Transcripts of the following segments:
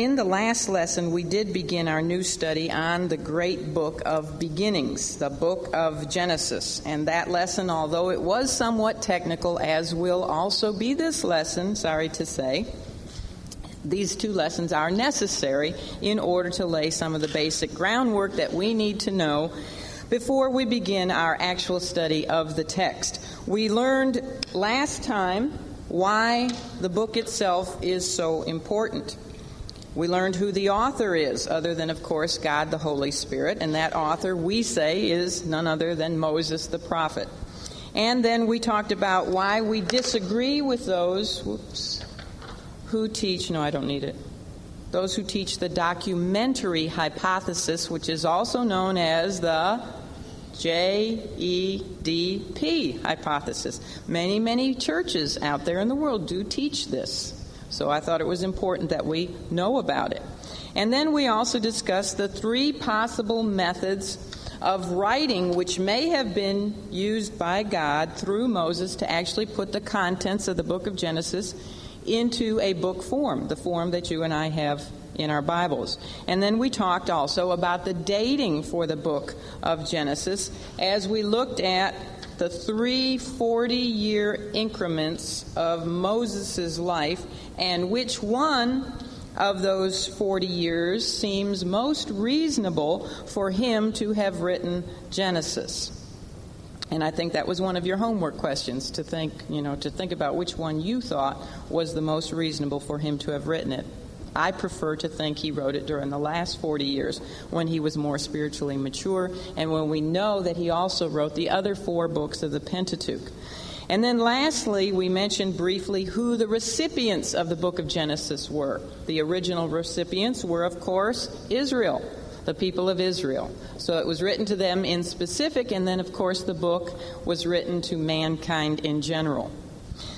in the last lesson, we did begin our new study on the great book of beginnings, the book of Genesis. And that lesson, although it was somewhat technical, as will also be this lesson, sorry to say, these two lessons are necessary in order to lay some of the basic groundwork that we need to know before we begin our actual study of the text. We learned last time why the book itself is so important. We learned who the author is, other than, of course, God the Holy Spirit, and that author, we say, is none other than Moses the prophet. And then we talked about why we disagree with those whoops, who teach, no, I don't need it, those who teach the documentary hypothesis, which is also known as the JEDP hypothesis. Many, many churches out there in the world do teach this. So I thought it was important that we know about it. And then we also discussed the three possible methods of writing which may have been used by God through Moses to actually put the contents of the book of Genesis into a book form, the form that you and I have in our Bibles. And then we talked also about the dating for the book of Genesis as we looked at the three 40 year increments of Moses' life and which one of those 40 years seems most reasonable for him to have written Genesis. And I think that was one of your homework questions to think, you know, to think about which one you thought was the most reasonable for him to have written it. I prefer to think he wrote it during the last 40 years when he was more spiritually mature and when we know that he also wrote the other four books of the Pentateuch. And then lastly, we mentioned briefly who the recipients of the book of Genesis were. The original recipients were, of course, Israel, the people of Israel. So it was written to them in specific, and then, of course, the book was written to mankind in general.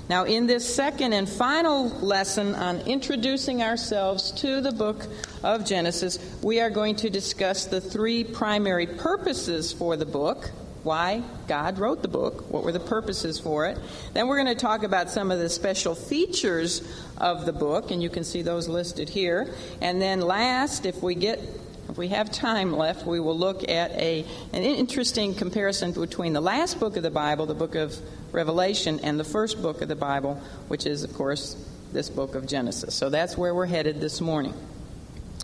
Now, in this second and final lesson on introducing ourselves to the book of Genesis, we are going to discuss the three primary purposes for the book why God wrote the book, what were the purposes for it. Then we're going to talk about some of the special features of the book, and you can see those listed here. And then last, if we get if we have time left, we will look at a, an interesting comparison between the last book of the Bible, the book of Revelation, and the first book of the Bible, which is, of course, this book of Genesis. So that's where we're headed this morning.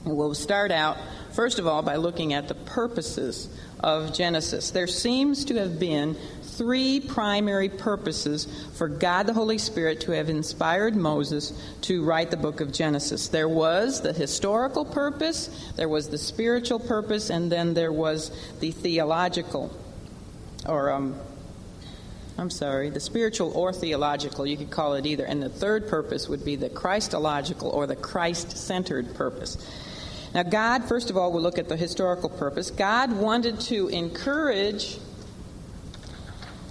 We'll start out, first of all, by looking at the purposes of Genesis. There seems to have been three primary purposes for God the Holy Spirit to have inspired Moses to write the book of Genesis. There was the historical purpose, there was the spiritual purpose, and then there was the theological, or um, I'm sorry, the spiritual or theological, you could call it either. And the third purpose would be the Christological or the Christ centered purpose. Now, God, first of all, we'll look at the historical purpose. God wanted to encourage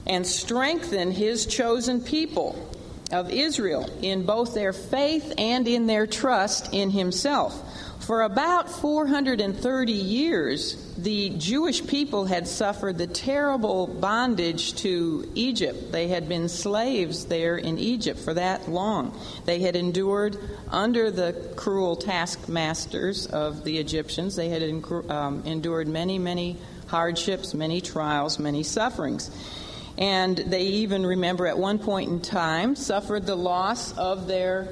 and strengthen his chosen people of Israel in both their faith and in their trust in himself. For about 430 years, the Jewish people had suffered the terrible bondage to Egypt. They had been slaves there in Egypt for that long. They had endured under the cruel taskmasters of the Egyptians. They had um, endured many, many hardships, many trials, many sufferings. And they even, remember, at one point in time, suffered the loss of their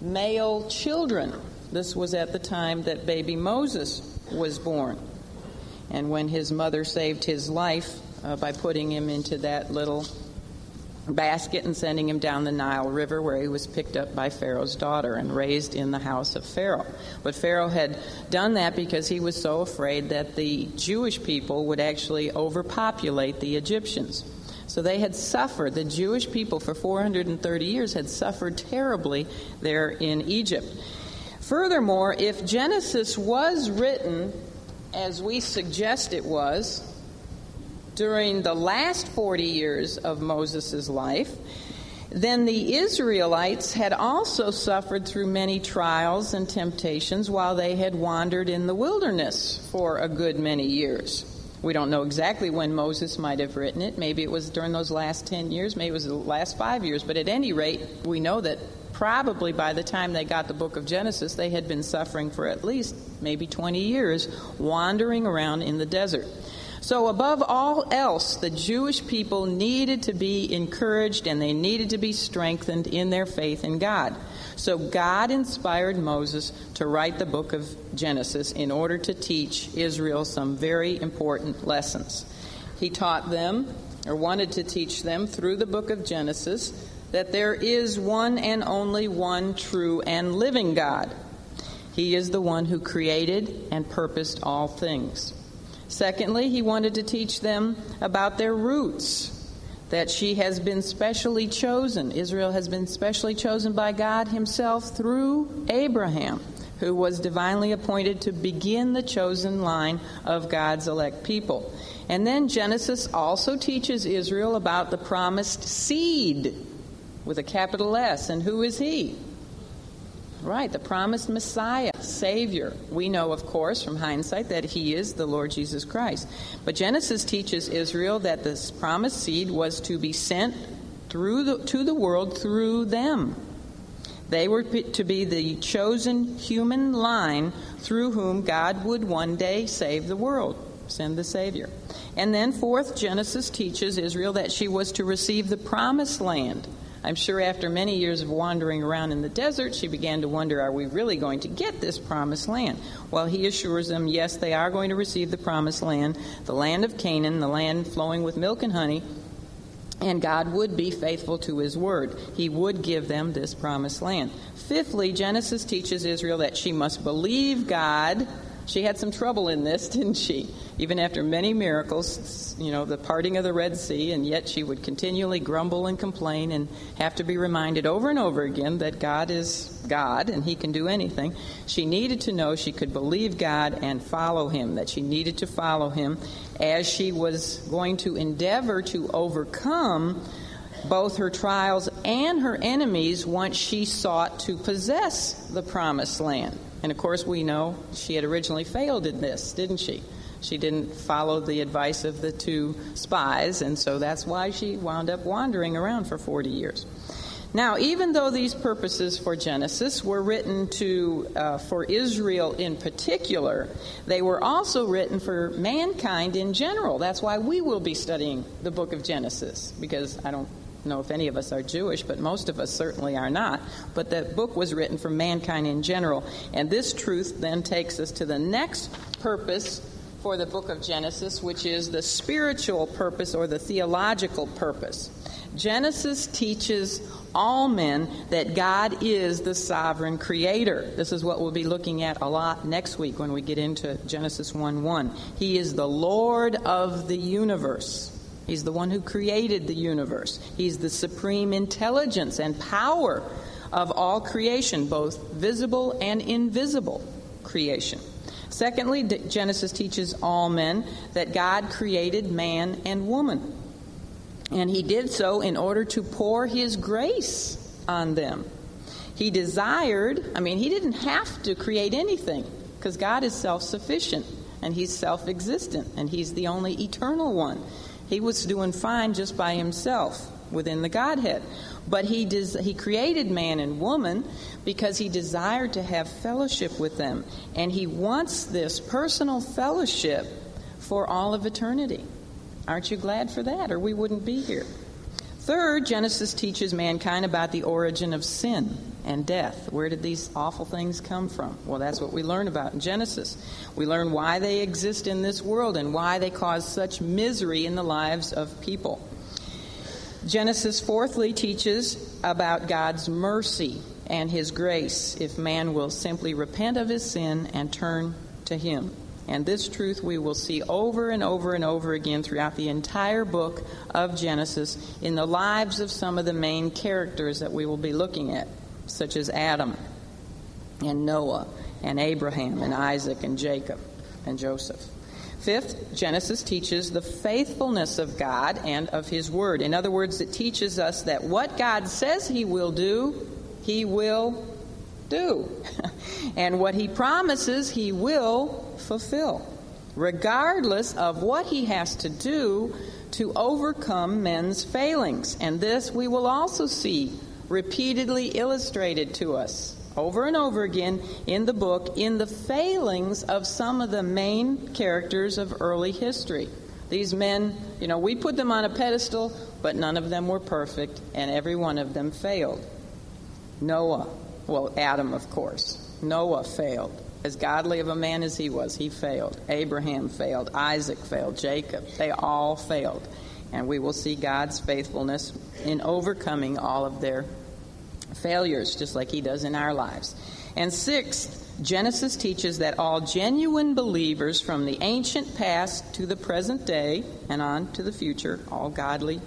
male children this was at the time that baby Moses was born. And when his mother saved his life uh, by putting him into that little basket and sending him down the Nile River, where he was picked up by Pharaoh's daughter and raised in the house of Pharaoh. But Pharaoh had done that because he was so afraid that the Jewish people would actually overpopulate the Egyptians. So they had suffered, the Jewish people for 430 years had suffered terribly there in Egypt. Furthermore, if Genesis was written as we suggest it was during the last 40 years of Moses' life, then the Israelites had also suffered through many trials and temptations while they had wandered in the wilderness for a good many years. We don't know exactly when Moses might have written it. Maybe it was during those last 10 years, maybe it was the last five years, but at any rate, we know that Probably by the time they got the book of Genesis, they had been suffering for at least maybe 20 years, wandering around in the desert. So, above all else, the Jewish people needed to be encouraged and they needed to be strengthened in their faith in God. So, God inspired Moses to write the book of Genesis in order to teach Israel some very important lessons. He taught them, or wanted to teach them, through the book of Genesis, that there is one and only one true and living God. He is the one who created and purposed all things. Secondly, he wanted to teach them about their roots, that she has been specially chosen. Israel has been specially chosen by God Himself through Abraham, who was divinely appointed to begin the chosen line of God's elect people. And then Genesis also teaches Israel about the promised seed with a capital S. And who is he? Right, the promised Messiah, Savior. We know, of course, from hindsight, that he is the Lord Jesus Christ. But Genesis teaches Israel that this promised seed was to be sent through the, to the world through them. They were to be the chosen human line through whom God would one day save the world, send the Savior. And then, fourth, Genesis teaches Israel that she was to receive the promised land I'm sure after many years of wandering around in the desert, she began to wonder, are we really going to get this promised land? Well, he assures them, yes, they are going to receive the promised land, the land of Canaan, the land flowing with milk and honey, and God would be faithful to his word. He would give them this promised land. Fifthly, Genesis teaches Israel that she must believe God she had some trouble in this, didn't she? Even after many miracles, you know, the parting of the Red Sea, and yet she would continually grumble and complain and have to be reminded over and over again that God is God and He can do anything. She needed to know she could believe God and follow Him, that she needed to follow Him as she was going to endeavor to overcome both her trials and her enemies once she sought to possess the promised land. And of course, we know she had originally failed in this, didn't she? She didn't follow the advice of the two spies, and so that's why she wound up wandering around for 40 years. Now, even though these purposes for Genesis were written to uh, for Israel in particular, they were also written for mankind in general. That's why we will be studying the book of Genesis because I don't know if any of us are Jewish, but most of us certainly are not. But that book was written for mankind in general. And this truth then takes us to the next purpose for the book of Genesis, which is the spiritual purpose or the theological purpose. Genesis teaches all men that God is the sovereign creator. This is what we'll be looking at a lot next week when we get into Genesis 1 1. He is the Lord of the universe. He's the one who created the universe. He's the supreme intelligence and power of all creation, both visible and invisible creation. Secondly, Genesis teaches all men that God created man and woman. And he did so in order to pour his grace on them. He desired, I mean, he didn't have to create anything because God is self sufficient and he's self existent and he's the only eternal one. He was doing fine just by himself within the Godhead. But he, des- he created man and woman because he desired to have fellowship with them. And he wants this personal fellowship for all of eternity. Aren't you glad for that? Or we wouldn't be here. Third, Genesis teaches mankind about the origin of sin and death. Where did these awful things come from? Well, that's what we learn about in Genesis. We learn why they exist in this world and why they cause such misery in the lives of people. Genesis, fourthly, teaches about God's mercy and his grace if man will simply repent of his sin and turn to him. And this truth we will see over and over and over again throughout the entire book of Genesis in the lives of some of the main characters that we will be looking at, such as Adam and Noah and Abraham and Isaac and Jacob and Joseph. Fifth, Genesis teaches the faithfulness of God and of His Word. In other words, it teaches us that what God says He will do, He will do. and what He promises, He will fulfill, regardless of what he has to do to overcome men's failings. And this we will also see repeatedly illustrated to us over and over again in the book in the failings of some of the main characters of early history. These men, you know, we put them on a pedestal, but none of them were perfect, and every one of them failed. Noah, well, Adam, of course. Noah failed. As godly of a man as he was, he failed. Abraham failed. Isaac failed. Jacob. They all failed. And we will see God's faithfulness in overcoming all of their failures, just like he does in our lives. And sixth, Genesis teaches that all genuine believers from the ancient past to the present day and on to the future, all godly,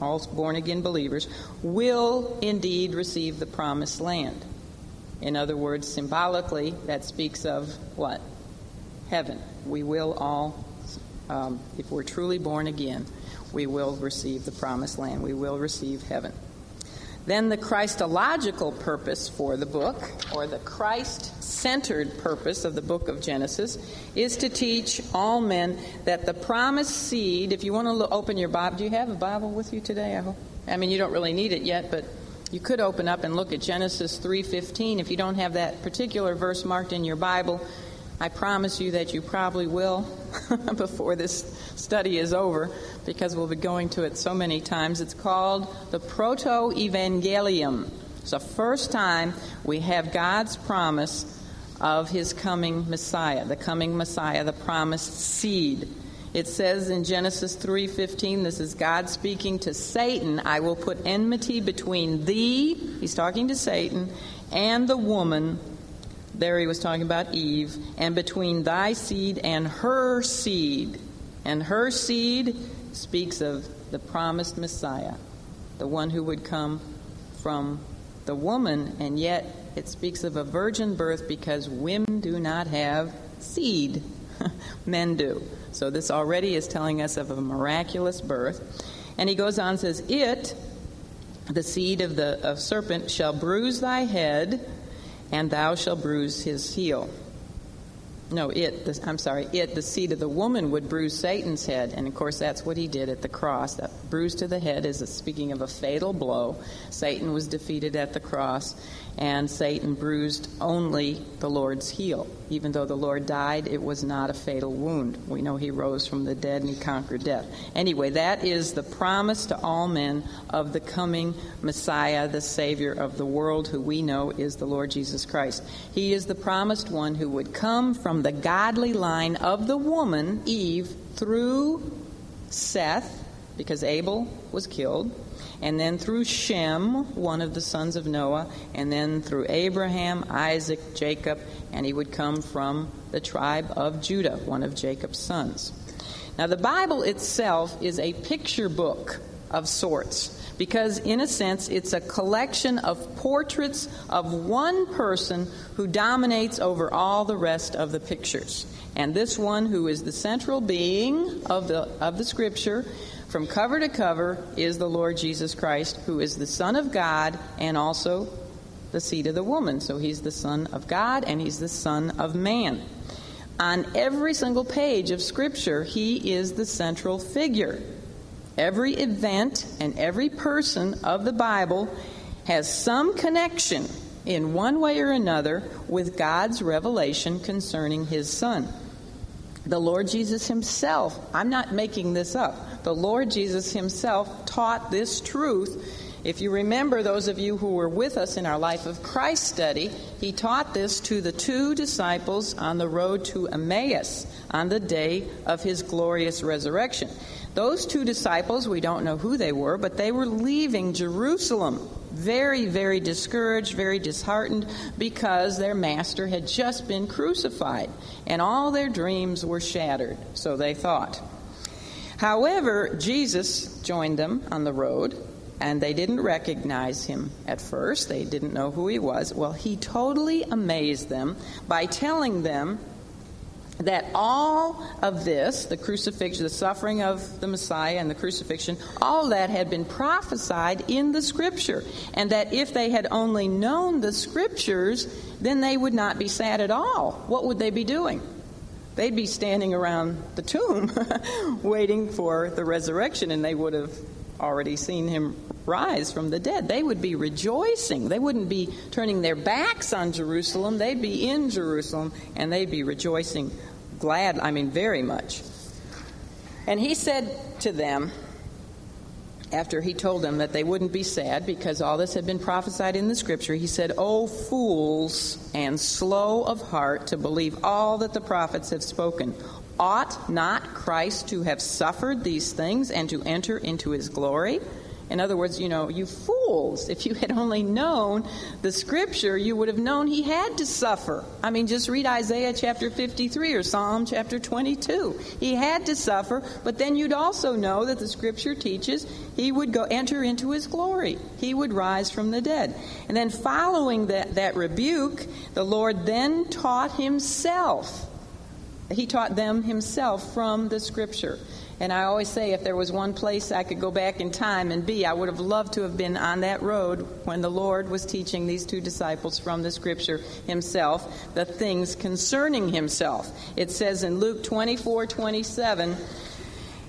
all born again believers, will indeed receive the promised land. In other words, symbolically, that speaks of what? Heaven. We will all, um, if we're truly born again, we will receive the promised land. We will receive heaven. Then the Christological purpose for the book, or the Christ centered purpose of the book of Genesis, is to teach all men that the promised seed, if you want to open your Bible, do you have a Bible with you today? I hope. I mean, you don't really need it yet, but you could open up and look at Genesis 3:15 if you don't have that particular verse marked in your Bible. I promise you that you probably will before this study is over because we'll be going to it so many times. It's called the Proto Evangelium. It's the first time we have God's promise of his coming Messiah, the coming Messiah, the promised seed. It says in Genesis 3:15 this is God speaking to Satan, I will put enmity between thee, he's talking to Satan, and the woman there he was talking about Eve, and between thy seed and her seed. And her seed speaks of the promised Messiah, the one who would come from the woman, and yet it speaks of a virgin birth because women do not have seed. Men do. So this already is telling us of a miraculous birth. And he goes on and says, It, the seed of the of serpent, shall bruise thy head and thou shalt bruise his heel. No, it, the, I'm sorry, it, the seed of the woman, would bruise Satan's head. And of course, that's what he did at the cross. That bruise to the head is a, speaking of a fatal blow. Satan was defeated at the cross and Satan bruised only the Lord's heel. Even though the Lord died, it was not a fatal wound. We know he rose from the dead and he conquered death. Anyway, that is the promise to all men of the coming Messiah, the Savior of the world, who we know is the Lord Jesus Christ. He is the promised one who would come from the godly line of the woman, Eve, through Seth, because Abel was killed and then through Shem, one of the sons of Noah, and then through Abraham, Isaac, Jacob, and he would come from the tribe of Judah, one of Jacob's sons. Now, the Bible itself is a picture book of sorts because, in a sense, it's a collection of portraits of one person who dominates over all the rest of the pictures. And this one, who is the central being of the, of the scripture, from cover to cover is the Lord Jesus Christ, who is the Son of God and also the seed of the woman. So he's the Son of God and he's the Son of man. On every single page of Scripture, he is the central figure. Every event and every person of the Bible has some connection in one way or another with God's revelation concerning his Son. The Lord Jesus himself, I'm not making this up, the Lord Jesus himself taught this truth. If you remember, those of you who were with us in our Life of Christ study, he taught this to the two disciples on the road to Emmaus on the day of his glorious resurrection. Those two disciples, we don't know who they were, but they were leaving Jerusalem very, very discouraged, very disheartened because their master had just been crucified and all their dreams were shattered, so they thought. However, Jesus joined them on the road and they didn't recognize him at first. They didn't know who he was. Well, he totally amazed them by telling them that all of this, the crucifixion, the suffering of the Messiah and the crucifixion, all that had been prophesied in the Scripture. And that if they had only known the Scriptures, then they would not be sad at all. What would they be doing? They'd be standing around the tomb waiting for the resurrection, and they would have already seen him rise from the dead. They would be rejoicing. They wouldn't be turning their backs on Jerusalem. They'd be in Jerusalem and they'd be rejoicing glad, I mean, very much. And he said to them, after he told them that they wouldn't be sad because all this had been prophesied in the scripture, he said, O fools and slow of heart to believe all that the prophets have spoken. Ought not Christ to have suffered these things and to enter into his glory? In other words, you know, you fools. If you had only known the scripture, you would have known he had to suffer. I mean, just read Isaiah chapter 53 or Psalm chapter 22. He had to suffer, but then you'd also know that the scripture teaches he would go enter into his glory. He would rise from the dead. And then following that, that rebuke, the Lord then taught himself. He taught them himself from the scripture. And I always say if there was one place I could go back in time and be, I would have loved to have been on that road when the Lord was teaching these two disciples from the scripture himself the things concerning himself. It says in Luke 24 27,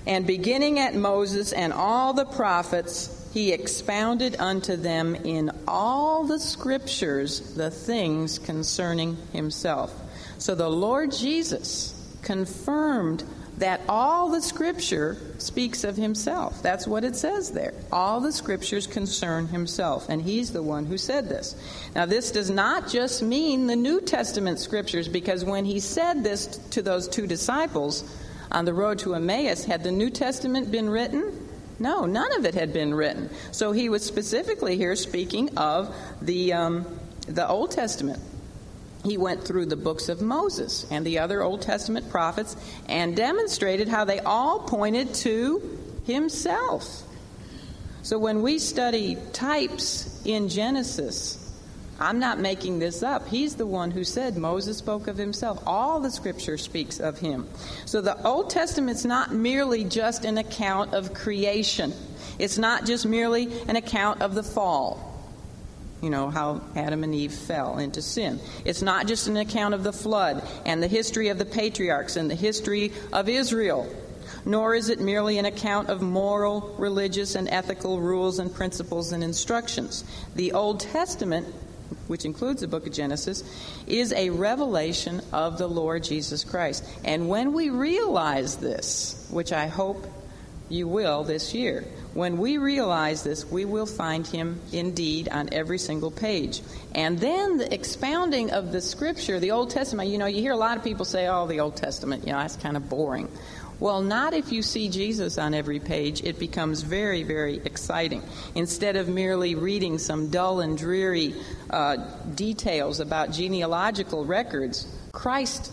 and beginning at Moses and all the prophets, he expounded unto them in all the scriptures the things concerning himself. So the Lord Jesus confirmed that all the scripture speaks of himself. That's what it says there. All the scriptures concern himself, and he's the one who said this. Now, this does not just mean the New Testament scriptures, because when he said this to those two disciples on the road to Emmaus, had the New Testament been written? No, none of it had been written. So he was specifically here speaking of the, um, the Old Testament he went through the books of Moses and the other Old Testament prophets and demonstrated how they all pointed to himself. So when we study types in Genesis, I'm not making this up. He's the one who said Moses spoke of himself. All the scripture speaks of him. So the Old Testament's not merely just an account of creation. It's not just merely an account of the fall you know, how Adam and Eve fell into sin. It's not just an account of the flood and the history of the patriarchs and the history of Israel, nor is it merely an account of moral, religious, and ethical rules and principles and instructions. The Old Testament, which includes the book of Genesis, is a revelation of the Lord Jesus Christ. And when we realize this, which I hope you will this year, when we realize this, we will find him indeed on every single page. And then the expounding of the scripture, the Old Testament, you know, you hear a lot of people say, oh, the Old Testament, you know, that's kind of boring. Well, not if you see Jesus on every page. It becomes very, very exciting. Instead of merely reading some dull and dreary uh, details about genealogical records, Christ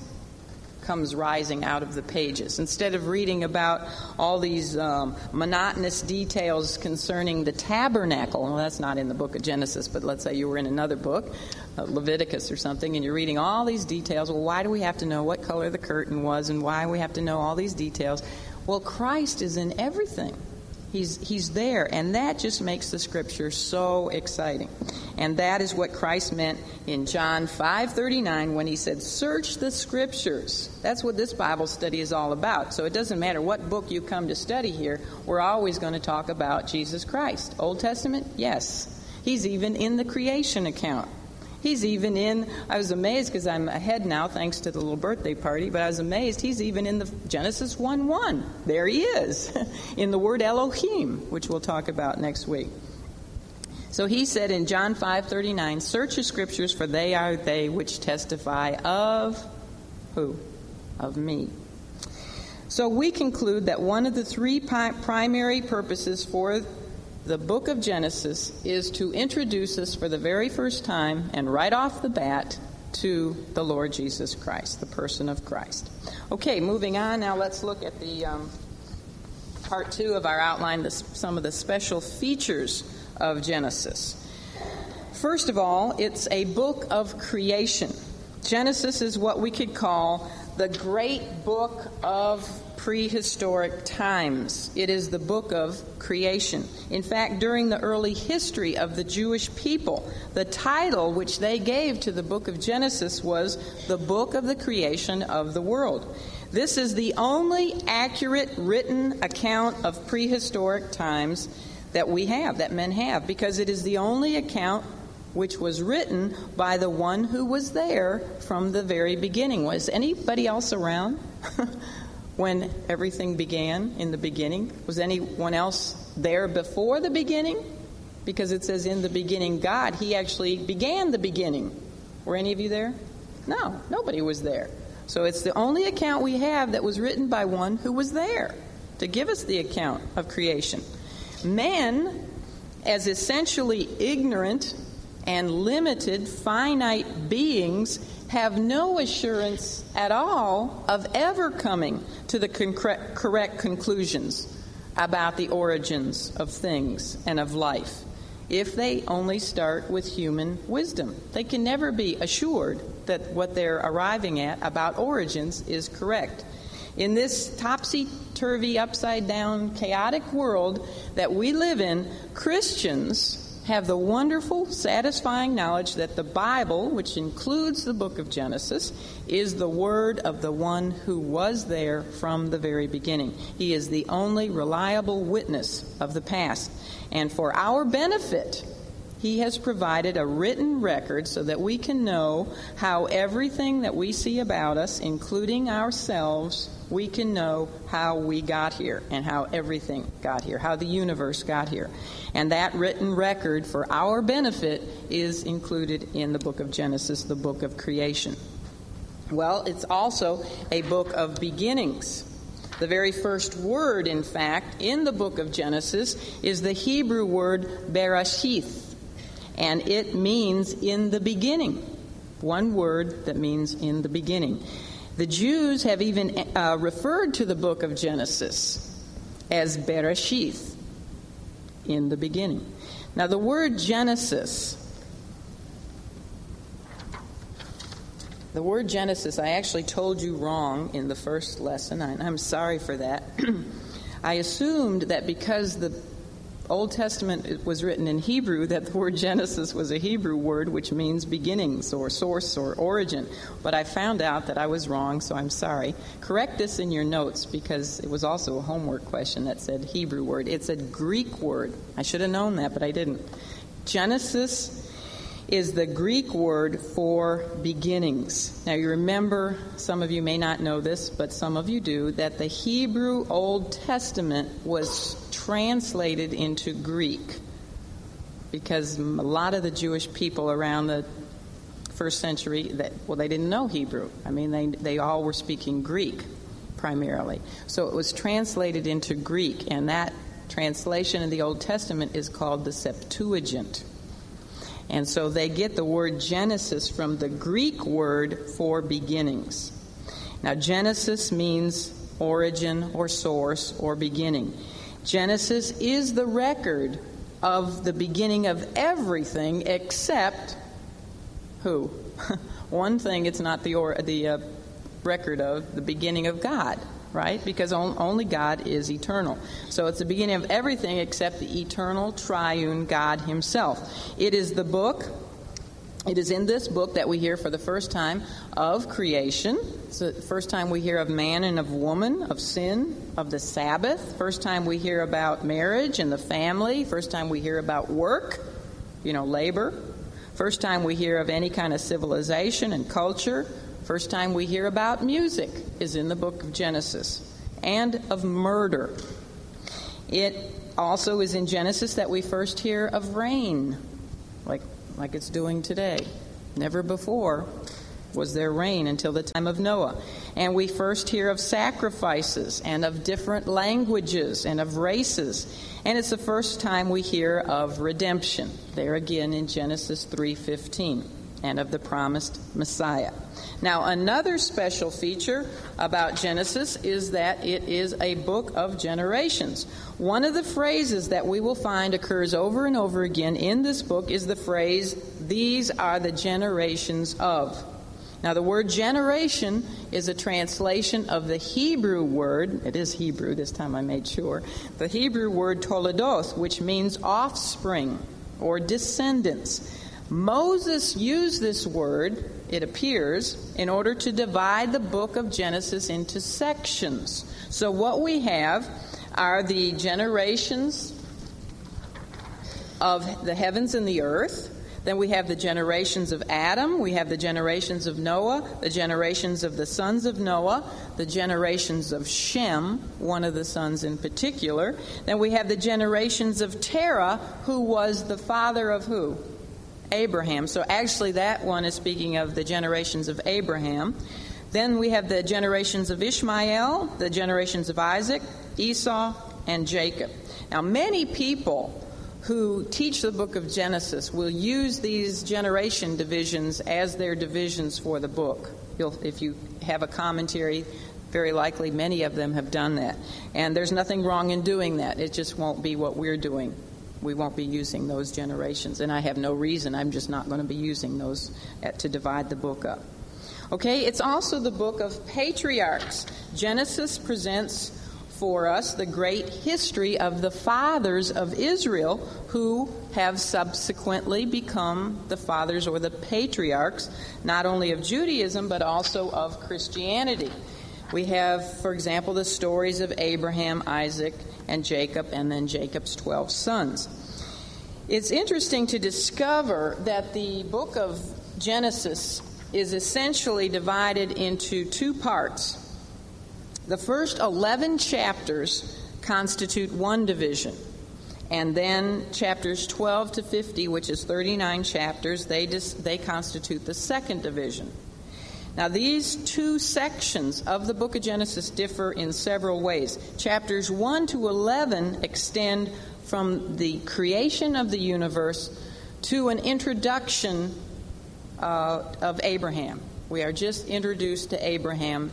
comes rising out of the pages. Instead of reading about all these um, monotonous details concerning the tabernacle, well, that's not in the book of Genesis, but let's say you were in another book, uh, Leviticus or something, and you're reading all these details. Well, why do we have to know what color the curtain was and why we have to know all these details? Well, Christ is in everything. He's, he's there, and that just makes the scripture so exciting. And that is what Christ meant in John 5:39 when he said, "Search the scriptures." That's what this Bible study is all about. So it doesn't matter what book you come to study here, we're always going to talk about Jesus Christ. Old Testament? Yes. He's even in the creation account. He's even in, I was amazed because I'm ahead now thanks to the little birthday party, but I was amazed he's even in the Genesis 1 1. There he is, in the word Elohim, which we'll talk about next week. So he said in John 5:39, "Search the scriptures for they are they which testify of who? Of me." So we conclude that one of the three primary purposes for the book of Genesis is to introduce us for the very first time and right off the bat to the Lord Jesus Christ, the person of Christ. Okay, moving on. Now let's look at the um, part two of our outline, the, some of the special features of Genesis. First of all, it's a book of creation. Genesis is what we could call the great book of prehistoric times. It is the book of creation. In fact, during the early history of the Jewish people, the title which they gave to the book of Genesis was the book of the creation of the world. This is the only accurate written account of prehistoric times that we have, that men have, because it is the only account which was written by the one who was there from the very beginning. Was anybody else around when everything began in the beginning? Was anyone else there before the beginning? Because it says in the beginning God, he actually began the beginning. Were any of you there? No, nobody was there. So it's the only account we have that was written by one who was there to give us the account of creation. Men, as essentially ignorant and limited, finite beings, have no assurance at all of ever coming to the correct conclusions about the origins of things and of life if they only start with human wisdom. They can never be assured that what they're arriving at about origins is correct. In this topsy turvy, upside down, chaotic world that we live in, Christians have the wonderful, satisfying knowledge that the Bible, which includes the book of Genesis, is the word of the one who was there from the very beginning. He is the only reliable witness of the past. And for our benefit, he has provided a written record so that we can know how everything that we see about us, including ourselves, we can know how we got here and how everything got here, how the universe got here. And that written record for our benefit is included in the book of Genesis, the book of creation. Well, it's also a book of beginnings. The very first word, in fact, in the book of Genesis is the Hebrew word bereshith, and it means in the beginning. One word that means in the beginning. The Jews have even uh, referred to the book of Genesis as Bereshith, in the beginning. Now, the word Genesis, the word Genesis, I actually told you wrong in the first lesson. I, I'm sorry for that. I assumed that because the Old Testament was written in Hebrew that the word Genesis was a Hebrew word which means beginnings or source or origin. But I found out that I was wrong, so I'm sorry. Correct this in your notes because it was also a homework question that said Hebrew word. It's a Greek word. I should have known that, but I didn't. Genesis is the Greek word for beginnings. Now, you remember, some of you may not know this, but some of you do, that the Hebrew Old Testament was translated into Greek because a lot of the Jewish people around the first century that well they didn't know Hebrew. I mean they they all were speaking Greek primarily. So it was translated into Greek and that translation in the Old Testament is called the Septuagint. And so they get the word Genesis from the Greek word for beginnings. Now Genesis means origin or source or beginning. Genesis is the record of the beginning of everything except who? One thing it's not the, or, the uh, record of the beginning of God, right? Because on, only God is eternal. So it's the beginning of everything except the eternal triune God Himself. It is the book it is in this book that we hear for the first time of creation. It's the first time we hear of man and of woman, of sin, of the Sabbath. First time we hear about marriage and the family. First time we hear about work, you know, labor. First time we hear of any kind of civilization and culture. First time we hear about music is in the book of Genesis. And of murder. It also is in Genesis that we first hear of rain, like like it's doing today. Never before was there rain until the time of Noah. And we first hear of sacrifices and of different languages and of races. And it's the first time we hear of redemption. There again in Genesis 3:15 and of the promised Messiah. Now, another special feature about Genesis is that it is a book of generations. One of the phrases that we will find occurs over and over again in this book is the phrase, These are the generations of. Now, the word generation is a translation of the Hebrew word, it is Hebrew, this time I made sure, the Hebrew word toledos, which means offspring or descendants. Moses used this word, it appears, in order to divide the book of Genesis into sections. So what we have are the generations of the heavens and the earth. Then we have the generations of Adam, we have the generations of Noah, the generations of the sons of Noah, the generations of Shem, one of the sons in particular. Then we have the generations of Terah, who was the father of who? Abraham. So actually, that one is speaking of the generations of Abraham. Then we have the generations of Ishmael, the generations of Isaac, Esau, and Jacob. Now, many people who teach the book of Genesis will use these generation divisions as their divisions for the book. You'll, if you have a commentary, very likely many of them have done that. And there's nothing wrong in doing that. It just won't be what we're doing. We won't be using those generations. And I have no reason. I'm just not going to be using those to divide the book up. Okay, it's also the book of patriarchs. Genesis presents for us the great history of the fathers of Israel who have subsequently become the fathers or the patriarchs, not only of Judaism, but also of Christianity. We have, for example, the stories of Abraham, Isaac, and Jacob, and then Jacob's 12 sons. It's interesting to discover that the book of Genesis is essentially divided into two parts. The first 11 chapters constitute one division. And then chapters 12 to 50, which is 39 chapters, they, dis- they constitute the second division. Now, these two sections of the book of Genesis differ in several ways. Chapters 1 to 11 extend from the creation of the universe to an introduction uh, of Abraham. We are just introduced to Abraham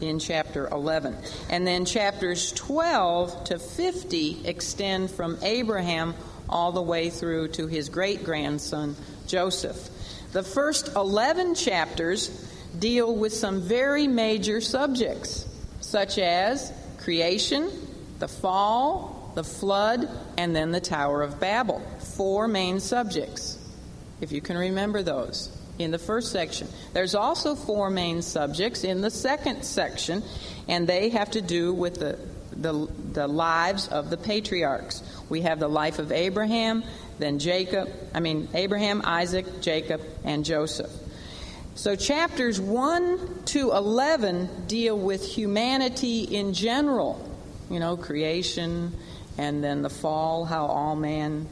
in chapter 11. And then chapters 12 to 50 extend from Abraham all the way through to his great grandson, Joseph. The first 11 chapters deal with some very major subjects, such as creation, the fall, the flood, and then the Tower of Babel. Four main subjects, if you can remember those in the first section. There's also four main subjects in the second section, and they have to do with the, the, the lives of the patriarchs. We have the life of Abraham, then Jacob, I mean, Abraham, Isaac, Jacob, and Joseph. So, chapters 1 to 11 deal with humanity in general, you know, creation, and then the fall, how all man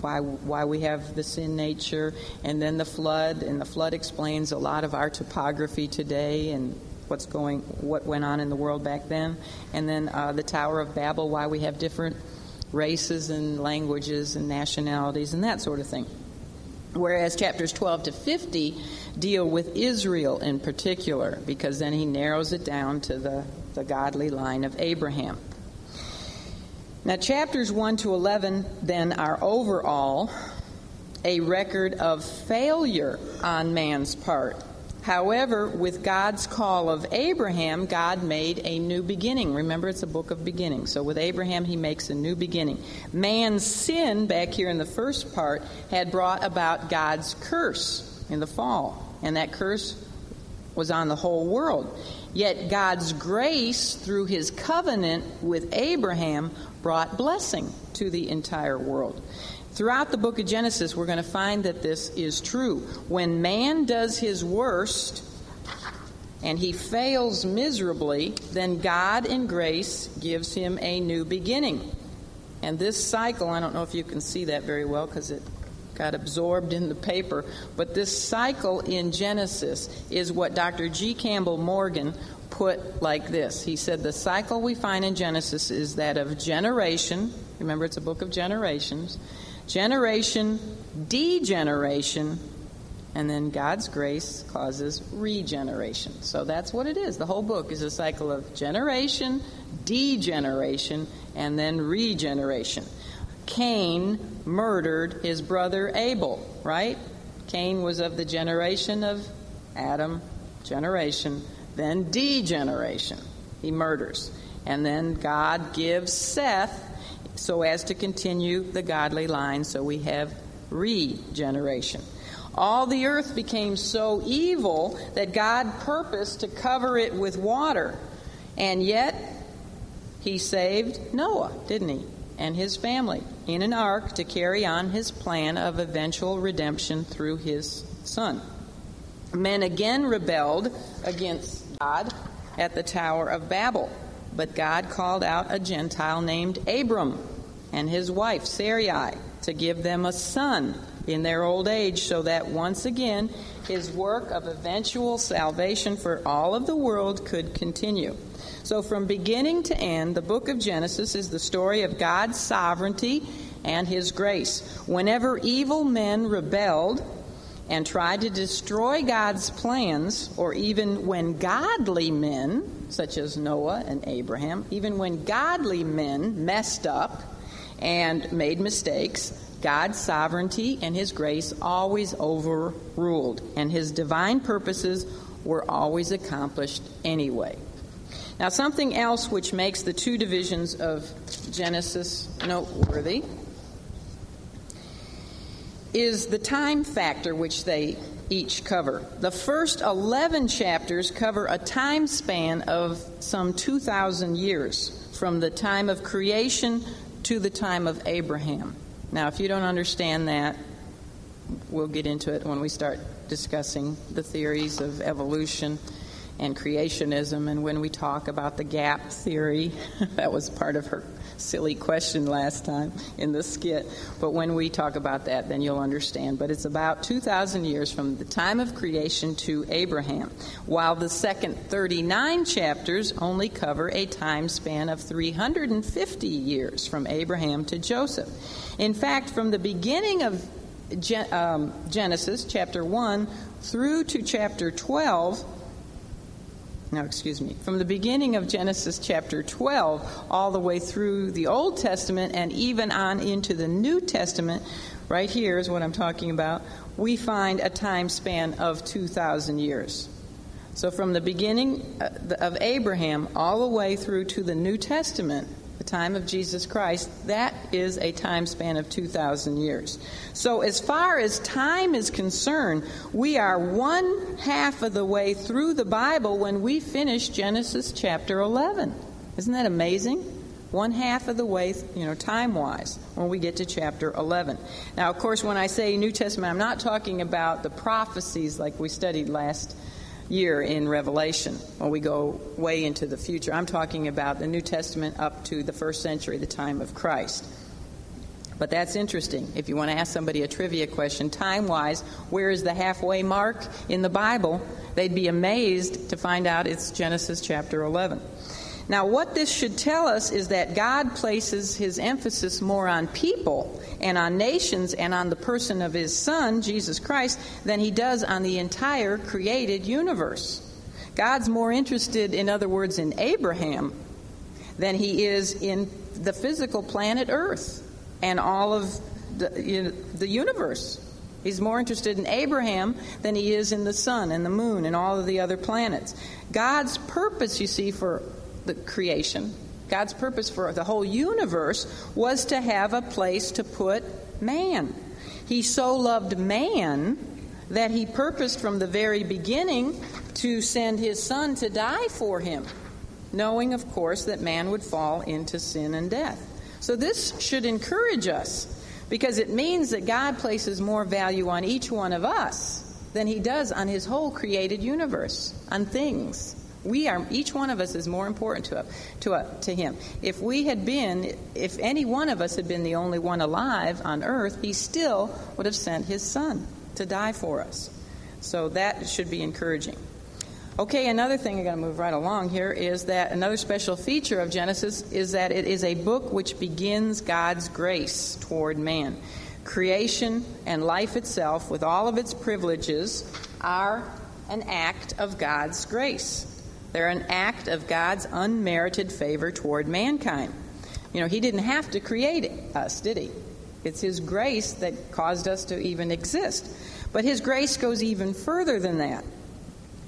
why why we have the sin nature, and then the flood, and the flood explains a lot of our topography today and what's going what went on in the world back then, and then uh, the Tower of Babel, why we have different races and languages and nationalities and that sort of thing. Whereas chapters 12 to 50 deal with Israel in particular, because then he narrows it down to the, the godly line of Abraham. Now, chapters 1 to 11 then are overall a record of failure on man's part. However, with God's call of Abraham, God made a new beginning. Remember, it's a book of beginnings. So with Abraham, he makes a new beginning. Man's sin, back here in the first part, had brought about God's curse in the fall. And that curse was on the whole world. Yet God's grace, through his covenant with Abraham, brought blessing to the entire world. Throughout the book of Genesis, we're going to find that this is true. When man does his worst and he fails miserably, then God in grace gives him a new beginning. And this cycle, I don't know if you can see that very well because it got absorbed in the paper, but this cycle in Genesis is what Dr. G. Campbell Morgan put like this. He said the cycle we find in Genesis is that of generation, remember it's a book of generations, generation, degeneration, and then God's grace causes regeneration. So that's what it is. The whole book is a cycle of generation, degeneration, and then regeneration. Cain murdered his brother Abel, right? Cain was of the generation of Adam, generation then degeneration. He murders. And then God gives Seth so as to continue the godly line, so we have regeneration. All the earth became so evil that God purposed to cover it with water. And yet, he saved Noah, didn't he? And his family in an ark to carry on his plan of eventual redemption through his son. Men again rebelled against God at the Tower of Babel, but God called out a Gentile named Abram and his wife Sarai to give them a son in their old age, so that once again his work of eventual salvation for all of the world could continue. So, from beginning to end, the book of Genesis is the story of God's sovereignty and his grace. Whenever evil men rebelled, and tried to destroy God's plans, or even when godly men, such as Noah and Abraham, even when godly men messed up and made mistakes, God's sovereignty and His grace always overruled, and His divine purposes were always accomplished anyway. Now, something else which makes the two divisions of Genesis noteworthy is the time factor which they each cover. The first 11 chapters cover a time span of some 2,000 years from the time of creation to the time of Abraham. Now, if you don't understand that, we'll get into it when we start discussing the theories of evolution and creationism and when we talk about the gap theory. that was part of her silly question last time in the skit. But when we talk about that, then you'll understand. But it's about 2,000 years from the time of creation to Abraham, while the second 39 chapters only cover a time span of 350 years from Abraham to Joseph. In fact, from the beginning of um, Genesis, chapter 1, through to chapter 12, no, excuse me, from the beginning of Genesis chapter 12 all the way through the Old Testament and even on into the New Testament, right here is what I'm talking about, we find a time span of 2,000 years. So from the beginning uh, of Abraham all the way through to the New Testament, the time of Jesus Christ, that is a time span of 2,000 years. So, as far as time is concerned, we are one half of the way through the Bible when we finish Genesis chapter 11. Isn't that amazing? One half of the way, you know, time wise, when we get to chapter 11. Now, of course, when I say New Testament, I'm not talking about the prophecies like we studied last year in Revelation when we go way into the future. I'm talking about the New Testament up to the first century, the time of Christ. But that's interesting. If you want to ask somebody a trivia question, time wise, where is the halfway mark in the Bible? They'd be amazed to find out it's Genesis chapter 11. Now, what this should tell us is that God places his emphasis more on people and on nations and on the person of his Son, Jesus Christ, than he does on the entire created universe. God's more interested, in other words, in Abraham than he is in the physical planet Earth and all of the, you know, the universe. He's more interested in Abraham than he is in the sun and the moon and all of the other planets. God's purpose, you see, for the creation, God's purpose for the whole universe was to have a place to put man. He so loved man that he purposed from the very beginning to send his son to die for him, knowing, of course, that man would fall into sin and death. So this should encourage us because it means that God places more value on each one of us than he does on his whole created universe, on things. We are each one of us is more important to to uh, to him. If we had been, if any one of us had been the only one alive on earth, he still would have sent his son to die for us. So that should be encouraging. Okay, another thing I'm going to move right along here is that another special feature of Genesis is that it is a book which begins God's grace toward man. Creation and life itself, with all of its privileges, are an act of God's grace. They're an act of God's unmerited favor toward mankind. You know, He didn't have to create us, did He? It's His grace that caused us to even exist. But His grace goes even further than that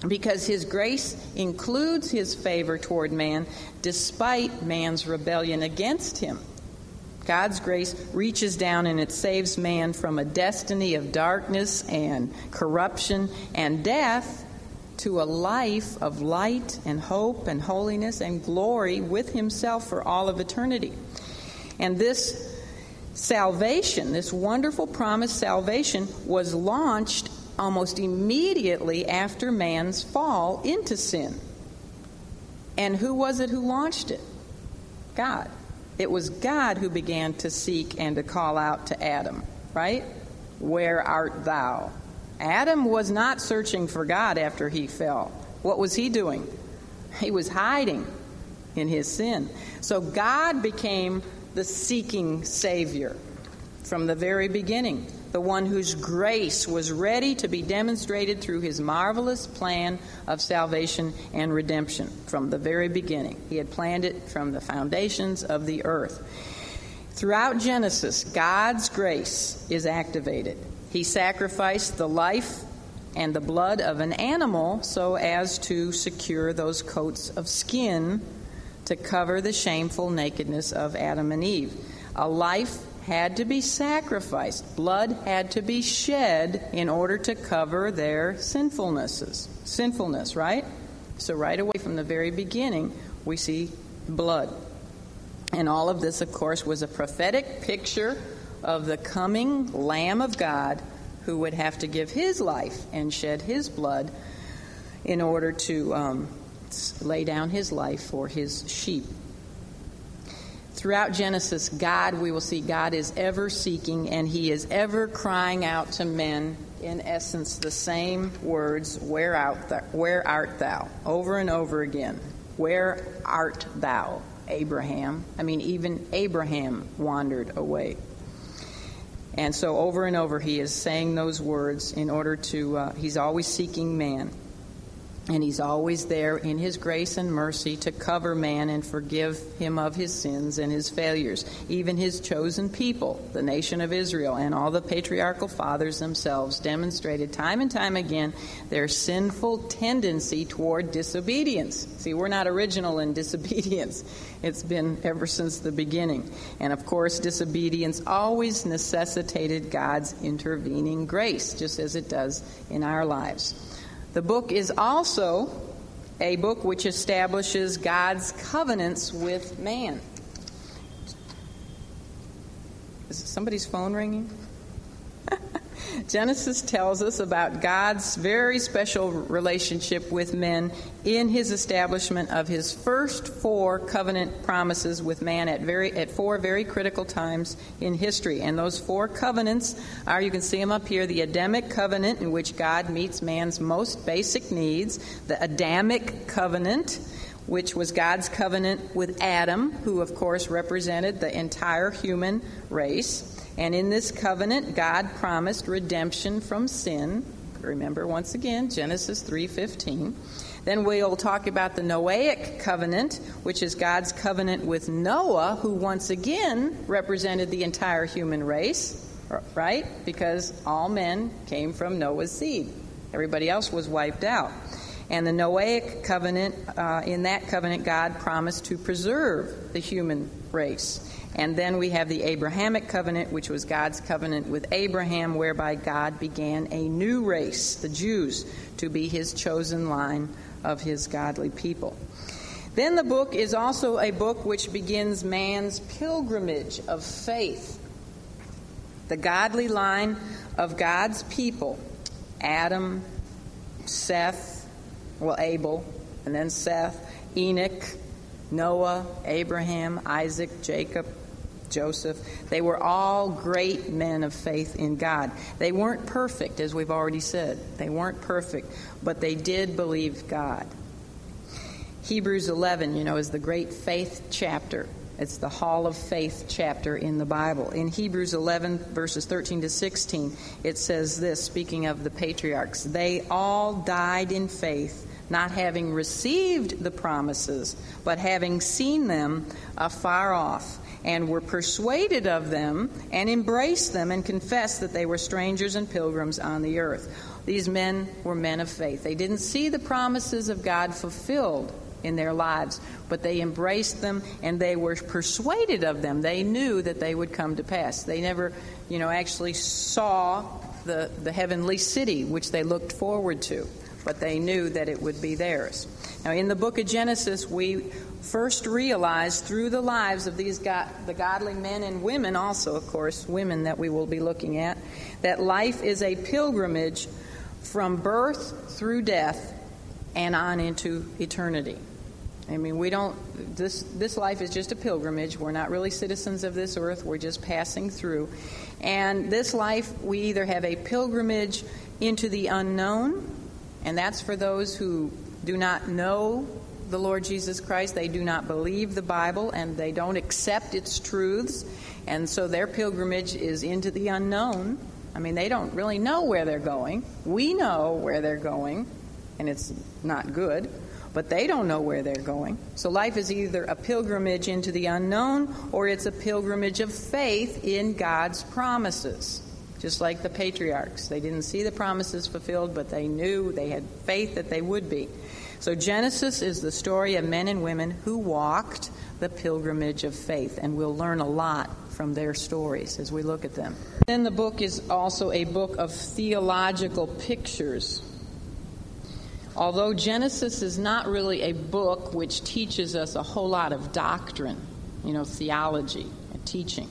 because His grace includes His favor toward man despite man's rebellion against Him. God's grace reaches down and it saves man from a destiny of darkness and corruption and death to a life of light and hope and holiness and glory with Himself for all of eternity. And this salvation, this wonderful promised salvation, was launched almost immediately after man's fall into sin. And who was it who launched it? God. It was God who began to seek and to call out to Adam, right? Where art thou? Adam was not searching for God after he fell. What was he doing? He was hiding in his sin. So God became the seeking Savior from the very beginning, the one whose grace was ready to be demonstrated through his marvelous plan of salvation and redemption from the very beginning. He had planned it from the foundations of the earth. Throughout Genesis, God's grace is activated. He sacrificed the life and the blood of an animal so as to secure those coats of skin to cover the shameful nakedness of Adam and Eve. A life had to be sacrificed, blood had to be shed in order to cover their sinfulnesses. Sinfulness, right? So, right away from the very beginning, we see blood. And all of this, of course, was a prophetic picture of the coming Lamb of God who would have to give his life and shed his blood in order to um, lay down his life for his sheep. Throughout Genesis, God, we will see God is ever seeking and he is ever crying out to men, in essence, the same words, Where? Where art thou? Over and over again. Where art thou, Abraham? I mean, even Abraham wandered away. And so, over and over, he is saying those words in order to, uh, he's always seeking man. And he's always there in his grace and mercy to cover man and forgive him of his sins and his failures. Even his chosen people, the nation of Israel, and all the patriarchal fathers themselves demonstrated time and time again their sinful tendency toward disobedience. See, we're not original in disobedience, it's been ever since the beginning. And of course, disobedience always necessitated God's intervening grace, just as it does in our lives. The book is also a book which establishes God's covenants with man. Is somebody's phone ringing? Genesis tells us about God's very special relationship with men in his establishment of his first four covenant promises with man at very at four very critical times in history. And those four covenants are you can see them up here, the Adamic covenant in which God meets man's most basic needs, the Adamic covenant which was God's covenant with Adam, who of course represented the entire human race. And in this covenant, God promised redemption from sin. Remember once again Genesis 3:15. Then we'll talk about the Noahic covenant, which is God's covenant with Noah, who once again represented the entire human race, right? Because all men came from Noah's seed. Everybody else was wiped out. And the Noahic covenant, uh, in that covenant, God promised to preserve the human race. And then we have the Abrahamic covenant, which was God's covenant with Abraham, whereby God began a new race, the Jews, to be his chosen line of his godly people. Then the book is also a book which begins man's pilgrimage of faith. The godly line of God's people Adam, Seth, well, Abel, and then Seth, Enoch, Noah, Abraham, Isaac, Jacob, Joseph. They were all great men of faith in God. They weren't perfect, as we've already said. They weren't perfect, but they did believe God. Hebrews 11, you know, is the great faith chapter. It's the Hall of Faith chapter in the Bible. In Hebrews 11, verses 13 to 16, it says this, speaking of the patriarchs They all died in faith, not having received the promises, but having seen them afar off and were persuaded of them and embraced them and confessed that they were strangers and pilgrims on the earth. These men were men of faith. They didn't see the promises of God fulfilled in their lives, but they embraced them and they were persuaded of them. They knew that they would come to pass. They never, you know, actually saw the, the heavenly city which they looked forward to, but they knew that it would be theirs. Now, in the book of Genesis, we first realize through the lives of these the godly men and women, also, of course, women that we will be looking at, that life is a pilgrimage from birth through death and on into eternity. I mean, we don't, this, this life is just a pilgrimage. We're not really citizens of this earth, we're just passing through. And this life, we either have a pilgrimage into the unknown, and that's for those who do not know the Lord Jesus Christ. They do not believe the Bible and they don't accept its truths. And so their pilgrimage is into the unknown. I mean, they don't really know where they're going. We know where they're going, and it's not good, but they don't know where they're going. So life is either a pilgrimage into the unknown or it's a pilgrimage of faith in God's promises. Just like the patriarchs. They didn't see the promises fulfilled, but they knew they had faith that they would be. So Genesis is the story of men and women who walked the pilgrimage of faith, and we'll learn a lot from their stories as we look at them. Then the book is also a book of theological pictures. Although Genesis is not really a book which teaches us a whole lot of doctrine, you know, theology and teaching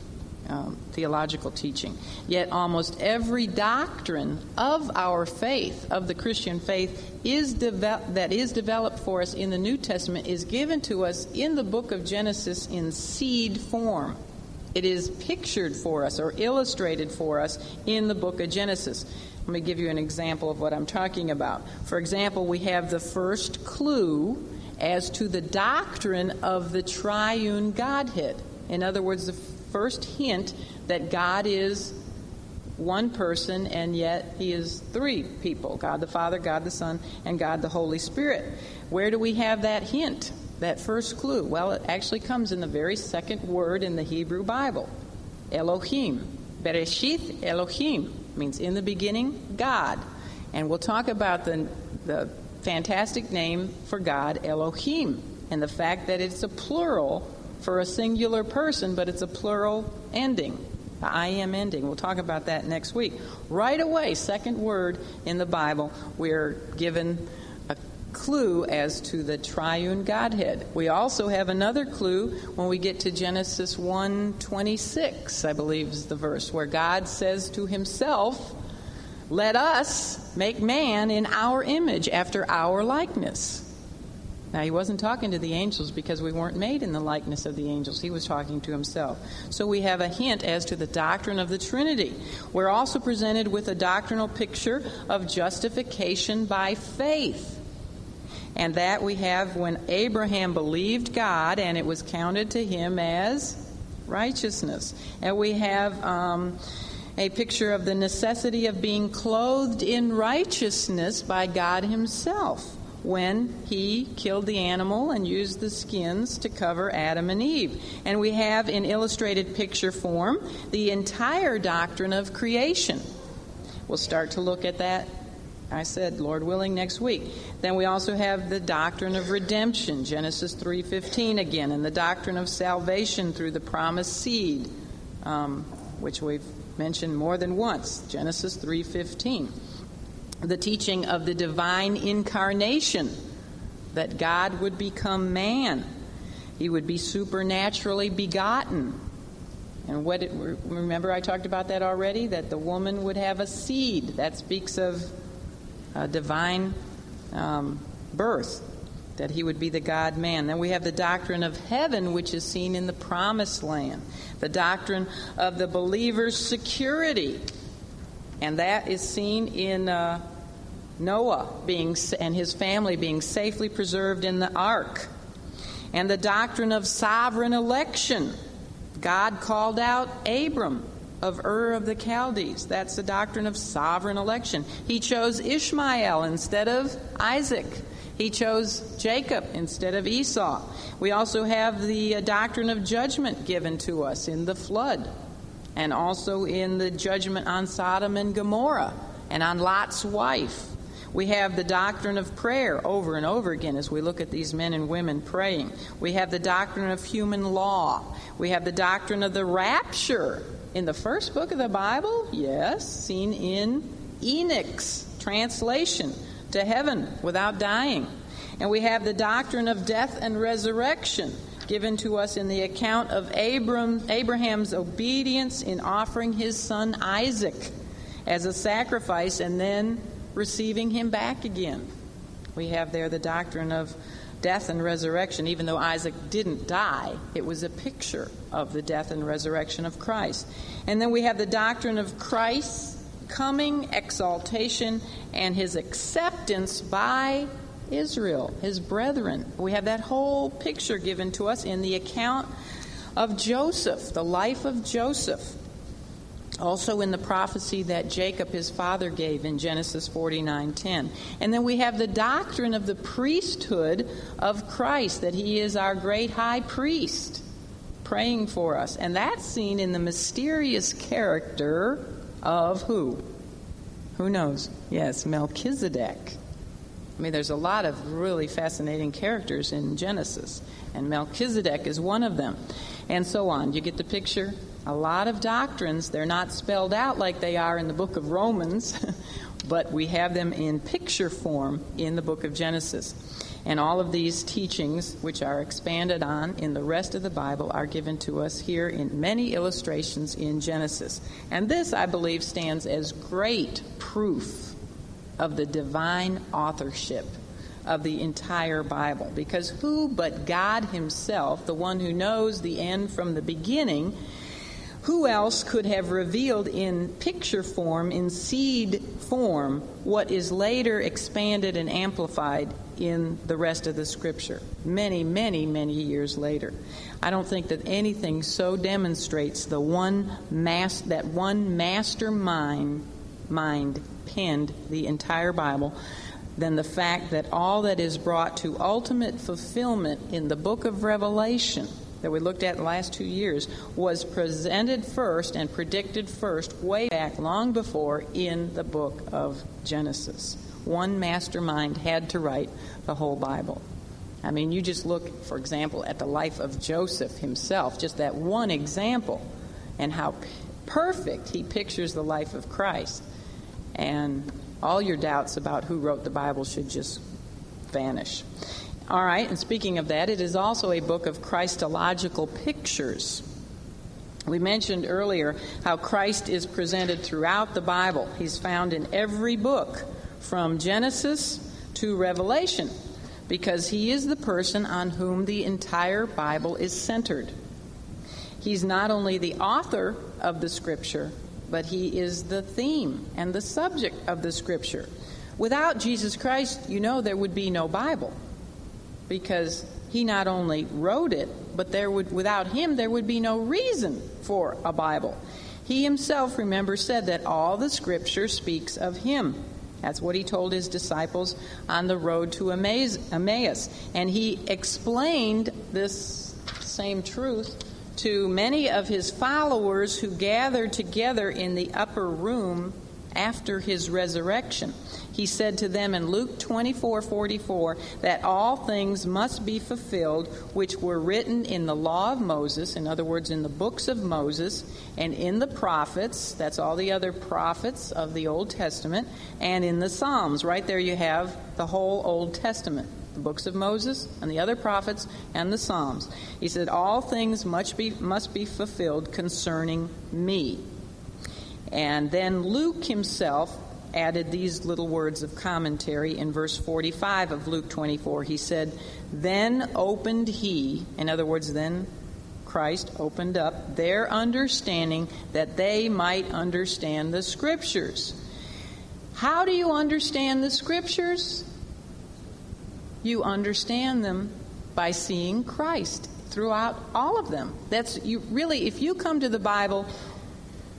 um, theological teaching. Yet almost every doctrine of our faith, of the Christian faith, is that is developed for us in the New Testament is given to us in the book of Genesis in seed form. It is pictured for us or illustrated for us in the book of Genesis. Let me give you an example of what I'm talking about. For example, we have the first clue as to the doctrine of the triune Godhead. In other words, the first hint that God is one person and yet he is three people God the Father, God the Son, and God the Holy Spirit. Where do we have that hint, that first clue? Well, it actually comes in the very second word in the Hebrew Bible Elohim. Bereshith Elohim means in the beginning, God. And we'll talk about the, the fantastic name for God, Elohim, and the fact that it's a plural for a singular person, but it's a plural ending. I am ending. We'll talk about that next week. Right away, second word in the Bible, we're given a clue as to the triune Godhead. We also have another clue when we get to Genesis 1:26, I believe is the verse where God says to himself, "Let us make man in our image after our likeness." Now, he wasn't talking to the angels because we weren't made in the likeness of the angels. He was talking to himself. So we have a hint as to the doctrine of the Trinity. We're also presented with a doctrinal picture of justification by faith. And that we have when Abraham believed God and it was counted to him as righteousness. And we have. Um, a picture of the necessity of being clothed in righteousness by God Himself when he killed the animal and used the skins to cover Adam and Eve. And we have in illustrated picture form the entire doctrine of creation. We'll start to look at that I said, Lord willing, next week. Then we also have the doctrine of redemption, Genesis 3:15 again, and the doctrine of salvation through the promised seed, um, which we've mentioned more than once, Genesis 3:15 the teaching of the divine incarnation, that God would become man. He would be supernaturally begotten. And what it, remember I talked about that already that the woman would have a seed that speaks of divine um, birth that he would be the God man. Then we have the doctrine of heaven, which is seen in the promised land, the doctrine of the believer's security, and that is seen in uh, Noah being and his family being safely preserved in the ark, and the doctrine of sovereign election. God called out Abram of Ur of the Chaldees. That's the doctrine of sovereign election. He chose Ishmael instead of Isaac. He chose Jacob instead of Esau. We also have the uh, doctrine of judgment given to us in the flood and also in the judgment on Sodom and Gomorrah and on Lot's wife. We have the doctrine of prayer over and over again as we look at these men and women praying. We have the doctrine of human law. We have the doctrine of the rapture in the first book of the Bible, yes, seen in Enoch's translation to heaven without dying. And we have the doctrine of death and resurrection given to us in the account of Abram, Abraham's obedience in offering his son Isaac as a sacrifice and then receiving him back again. We have there the doctrine of death and resurrection, even though Isaac didn't die, it was a picture of the death and resurrection of Christ. And then we have the doctrine of Christ's coming exaltation and his acceptance by Israel, his brethren. We have that whole picture given to us in the account of Joseph, the life of Joseph. Also in the prophecy that Jacob his father gave in Genesis 49:10. And then we have the doctrine of the priesthood of Christ that he is our great high priest praying for us. And that's seen in the mysterious character of who? Who knows? Yes, Melchizedek. I mean, there's a lot of really fascinating characters in Genesis, and Melchizedek is one of them, and so on. You get the picture? A lot of doctrines, they're not spelled out like they are in the book of Romans, but we have them in picture form in the book of Genesis. And all of these teachings, which are expanded on in the rest of the Bible, are given to us here in many illustrations in Genesis. And this, I believe, stands as great proof of the divine authorship of the entire Bible. Because who but God Himself, the one who knows the end from the beginning, who else could have revealed in picture form, in seed form, what is later expanded and amplified in the rest of the scripture? Many, many, many years later. I don't think that anything so demonstrates the one mass that one mastermind mind penned the entire Bible than the fact that all that is brought to ultimate fulfillment in the book of Revelation that we looked at in the last two years was presented first and predicted first way back long before in the book of Genesis. One mastermind had to write the whole Bible. I mean, you just look, for example, at the life of Joseph himself, just that one example, and how perfect he pictures the life of Christ. And all your doubts about who wrote the Bible should just vanish. All right, and speaking of that, it is also a book of Christological pictures. We mentioned earlier how Christ is presented throughout the Bible. He's found in every book, from Genesis to Revelation, because he is the person on whom the entire Bible is centered. He's not only the author of the Scripture, but he is the theme and the subject of the Scripture. Without Jesus Christ, you know there would be no Bible because he not only wrote it, but there would without him there would be no reason for a Bible. He himself, remember, said that all the scripture speaks of him. That's what he told his disciples on the road to Emmaus. And he explained this same truth to many of his followers who gathered together in the upper room after his resurrection he said to them in Luke 24 44 that all things must be fulfilled which were written in the law of Moses, in other words, in the books of Moses, and in the prophets, that's all the other prophets of the Old Testament, and in the Psalms. Right there you have the whole Old Testament the books of Moses and the other prophets and the Psalms. He said, All things must be, must be fulfilled concerning me. And then Luke himself added these little words of commentary in verse 45 of Luke 24. He said, Then opened he, in other words, then Christ opened up their understanding that they might understand the Scriptures. How do you understand the Scriptures? You understand them by seeing Christ throughout all of them. That's you really if you come to the Bible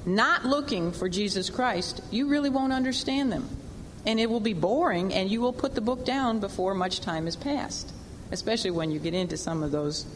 not looking for Jesus Christ, you really won't understand them. And it will be boring, and you will put the book down before much time has passed, especially when you get into some of those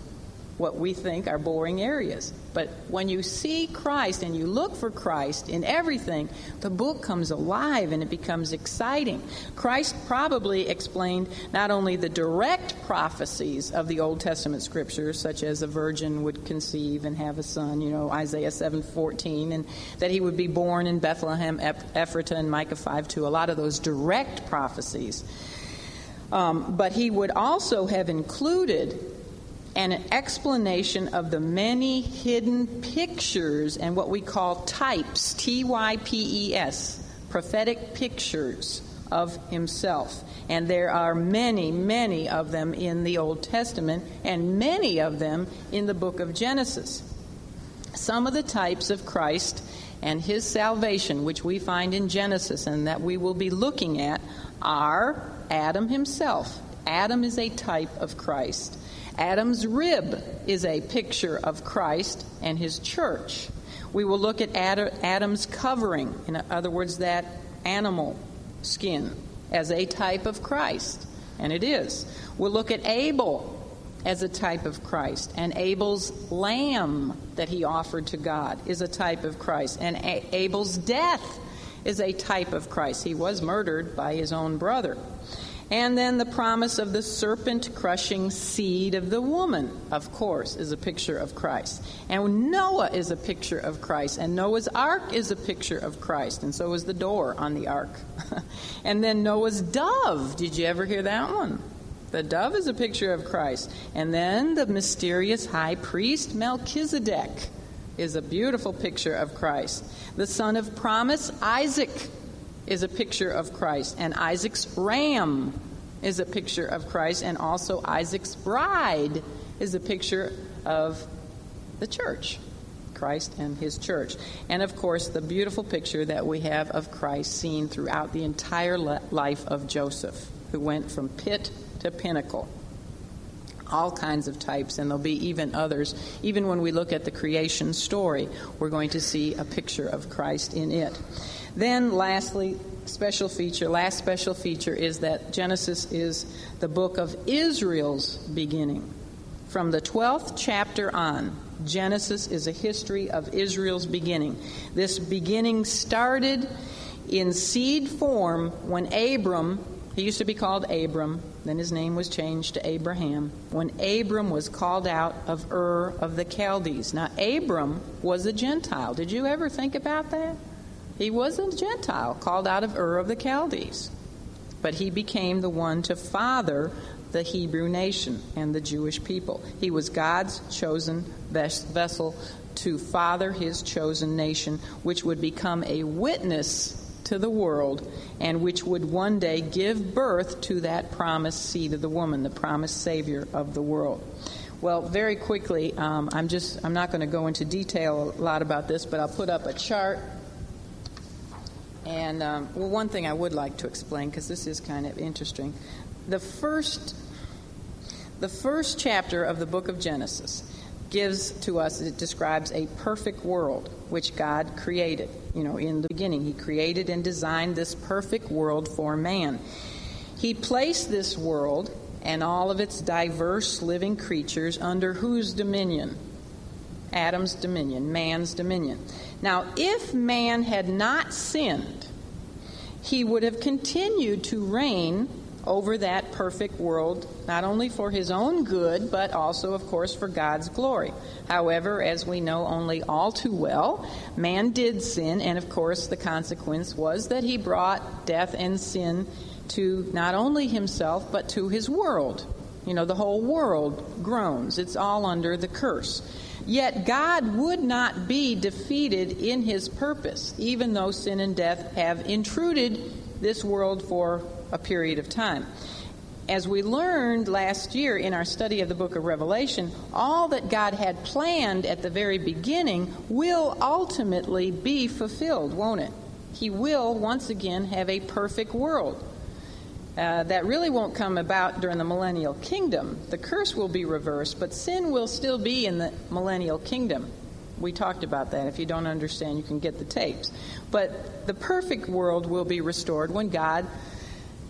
what we think are boring areas. But when you see Christ and you look for Christ in everything, the book comes alive and it becomes exciting. Christ probably explained not only the direct prophecies of the Old Testament scriptures, such as a virgin would conceive and have a son, you know, Isaiah 7:14, and that he would be born in Bethlehem, Ephratah, and Micah 5:2. A lot of those direct prophecies Um, but he would also have included an explanation of the many hidden pictures and what we call types, T Y P E S, prophetic pictures of himself. And there are many, many of them in the Old Testament, and many of them in the book of Genesis. Some of the types of Christ and his salvation, which we find in Genesis and that we will be looking at, are Adam himself. Adam is a type of Christ. Adam's rib is a picture of Christ and his church. We will look at Adam's covering, in other words, that animal skin, as a type of Christ, and it is. We'll look at Abel as a type of Christ, and Abel's lamb that he offered to God is a type of Christ, and Abel's death is a type of Christ. He was murdered by his own brother. And then the promise of the serpent crushing seed of the woman, of course, is a picture of Christ. And Noah is a picture of Christ. And Noah's ark is a picture of Christ. And so is the door on the ark. and then Noah's dove. Did you ever hear that one? The dove is a picture of Christ. And then the mysterious high priest, Melchizedek, is a beautiful picture of Christ. The son of promise, Isaac, is a picture of Christ, and Isaac's ram is a picture of Christ, and also Isaac's bride is a picture of the church, Christ and his church. And of course, the beautiful picture that we have of Christ seen throughout the entire life of Joseph, who went from pit to pinnacle. All kinds of types, and there'll be even others. Even when we look at the creation story, we're going to see a picture of Christ in it. Then, lastly, special feature, last special feature is that Genesis is the book of Israel's beginning. From the 12th chapter on, Genesis is a history of Israel's beginning. This beginning started in seed form when Abram, he used to be called Abram, then his name was changed to Abraham, when Abram was called out of Ur of the Chaldees. Now, Abram was a Gentile. Did you ever think about that? He was a Gentile called out of Ur of the Chaldees, but he became the one to father the Hebrew nation and the Jewish people. He was God's chosen vessel to father his chosen nation, which would become a witness to the world and which would one day give birth to that promised seed of the woman, the promised Savior of the world. Well, very quickly, um, I'm just I'm not going to go into detail a lot about this, but I'll put up a chart and um, well, one thing I would like to explain because this is kind of interesting. The first, the first chapter of the book of Genesis gives to us it describes a perfect world which God created. You know, in the beginning, He created and designed this perfect world for man. He placed this world and all of its diverse living creatures under whose dominion? Adam's dominion, man's dominion. Now, if man had not sinned, he would have continued to reign over that perfect world, not only for his own good, but also, of course, for God's glory. However, as we know only all too well, man did sin, and of course, the consequence was that he brought death and sin to not only himself, but to his world. You know, the whole world groans. It's all under the curse. Yet God would not be defeated in his purpose, even though sin and death have intruded this world for a period of time. As we learned last year in our study of the book of Revelation, all that God had planned at the very beginning will ultimately be fulfilled, won't it? He will once again have a perfect world. Uh, that really won't come about during the millennial kingdom. The curse will be reversed, but sin will still be in the millennial kingdom. We talked about that. If you don't understand, you can get the tapes. But the perfect world will be restored when God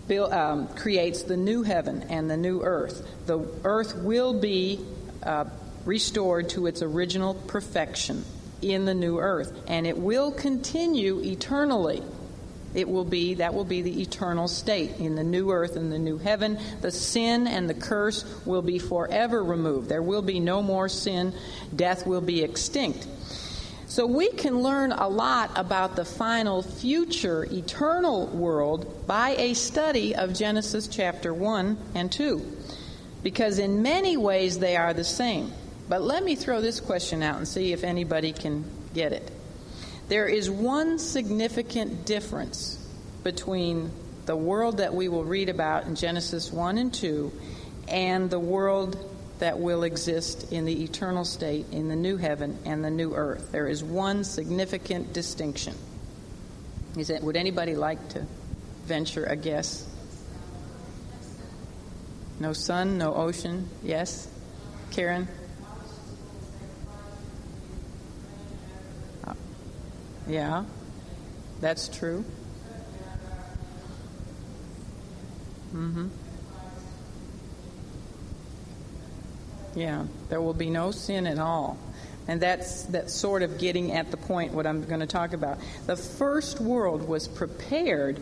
build, um, creates the new heaven and the new earth. The earth will be uh, restored to its original perfection in the new earth, and it will continue eternally it will be that will be the eternal state in the new earth and the new heaven. The sin and the curse will be forever removed. There will be no more sin. Death will be extinct. So we can learn a lot about the final future eternal world by a study of Genesis chapter 1 and 2 because in many ways they are the same. But let me throw this question out and see if anybody can get it. There is one significant difference between the world that we will read about in Genesis 1 and 2 and the world that will exist in the eternal state in the new heaven and the new earth. There is one significant distinction. Is would anybody like to venture a guess? No sun, no ocean. Yes? Karen? Yeah, that's true. Mm-hmm. Yeah, there will be no sin at all. And that's that's sort of getting at the point what I'm going to talk about. The first world was prepared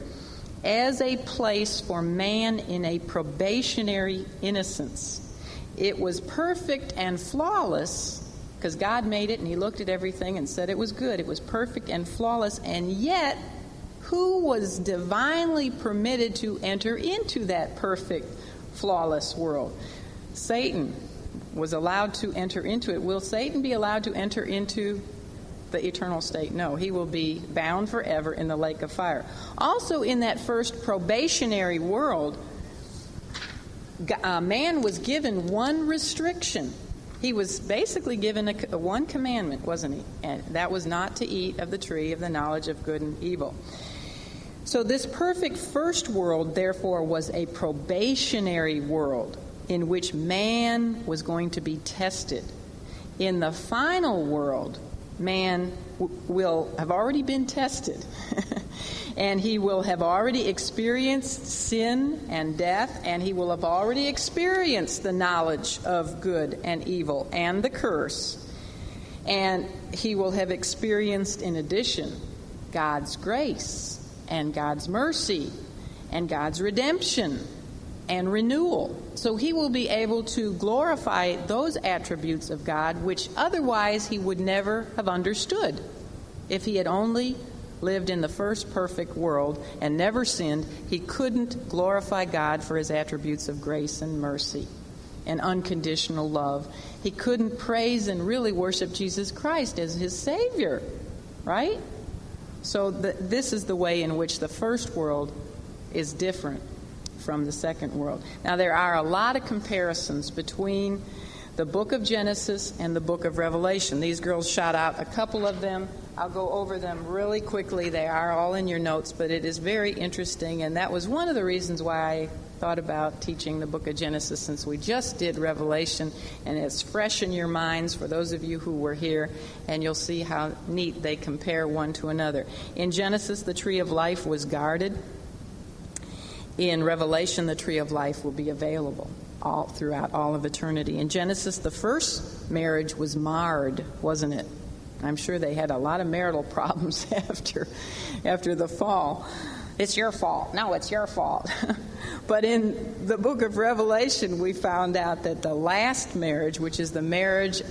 as a place for man in a probationary innocence. It was perfect and flawless because God made it and He looked at everything and said it was good. It was perfect and flawless, and yet, who was divinely permitted to enter into that perfect, flawless world? Satan was allowed to enter into it. Will Satan be allowed to enter into the eternal state? No, he will be bound forever in the lake of fire. Also, in that first probationary world, uh, man was given one restriction. He was basically given a, one commandment, wasn't he? And that was not to eat of the tree of the knowledge of good and evil. So, this perfect first world, therefore, was a probationary world in which man was going to be tested. In the final world, man w- will have already been tested. and he will have already experienced sin and death, and he will have already experienced the knowledge of good and evil and the curse. And he will have experienced, in addition, God's grace and God's mercy and God's redemption and renewal. So he will be able to glorify those attributes of God which otherwise he would never have understood if he had only lived in the first perfect world and never sinned. He couldn't glorify God for his attributes of grace and mercy and unconditional love. He couldn't praise and really worship Jesus Christ as his Savior, right? So the, this is the way in which the first world is different from the second world. Now, there are a lot of comparisons between the book of Genesis and the book of Revelation. These girls shot out a couple of them. I'll go over them really quickly. They are all in your notes, but it is very interesting, and that was one of the reasons why I thought about teaching the book of Genesis since we just did Revelation, and it's fresh in your minds for those of you who were here, and you'll see how neat they compare one to another. In Genesis, the tree of life was guarded in Revelation, the tree of life will be available all throughout all of eternity. In Genesis, the first marriage was marred, wasn't it? I'm sure they had a lot of marital problems after after the fall. It's your fault. No, it's your fault. but in the book of Revelation, we found out that the last marriage, which is the marriage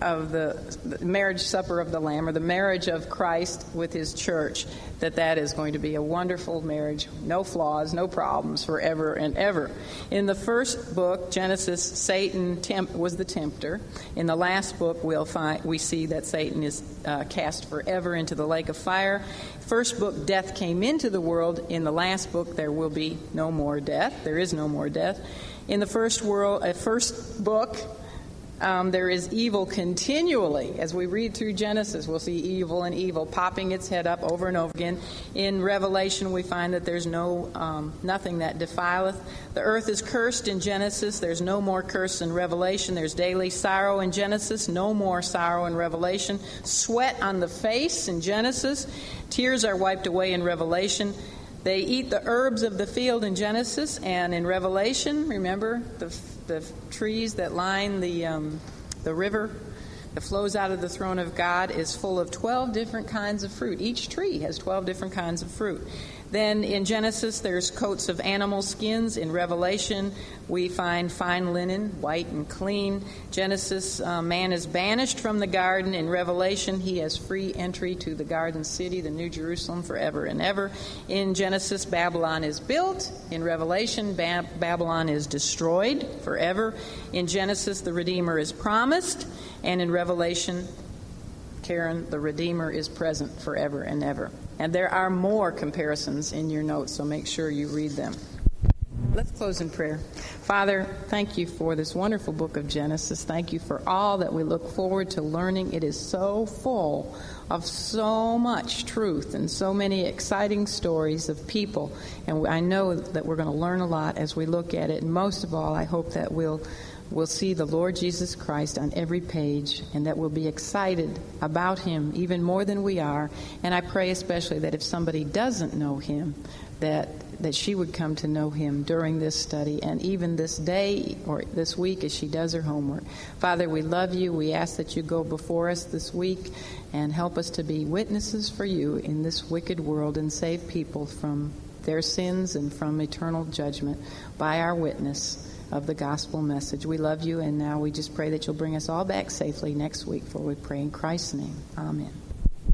of the, marriage supper of the lamb or the marriage of christ with his church that that is going to be a wonderful marriage. No flaws no problems forever and ever. In the first book genesis satan was the tempter. In the last book we'll find we see that satan is uh, cast forever into the lake of fire. First book death came into the world. In the last book there will be no more death. There is no more death. In the first world uh, first book um, there is evil continually. As we read through Genesis, we'll see evil and evil popping its head up over and over again. In Revelation, we find that there's no um, nothing that defileth. The earth is cursed in Genesis. There's no more curse in Revelation. There's daily sorrow in Genesis. No more sorrow in Revelation. Sweat on the face in Genesis. Tears are wiped away in Revelation. They eat the herbs of the field in Genesis and in Revelation. Remember the the trees that line the, um, the river that flows out of the throne of God is full of 12 different kinds of fruit. Each tree has 12 different kinds of fruit. Then in Genesis, there's coats of animal skins. In Revelation, we find fine linen, white and clean. Genesis, uh, man is banished from the garden. In Revelation, he has free entry to the garden city, the New Jerusalem, forever and ever. In Genesis, Babylon is built. In Revelation, ba- Babylon is destroyed forever. In Genesis, the Redeemer is promised. And in Revelation, Karen, the Redeemer is present forever and ever. And there are more comparisons in your notes, so make sure you read them. Let's close in prayer. Father, thank you for this wonderful book of Genesis. Thank you for all that we look forward to learning. It is so full of so much truth and so many exciting stories of people. And I know that we're going to learn a lot as we look at it. And most of all, I hope that we'll will see the Lord Jesus Christ on every page and that we'll be excited about him even more than we are. And I pray especially that if somebody doesn't know him, that that she would come to know him during this study and even this day or this week as she does her homework. Father, we love you. We ask that you go before us this week and help us to be witnesses for you in this wicked world and save people from their sins and from eternal judgment by our witness of the gospel message. We love you, and now we just pray that you'll bring us all back safely next week, for we pray in Christ's name. Amen.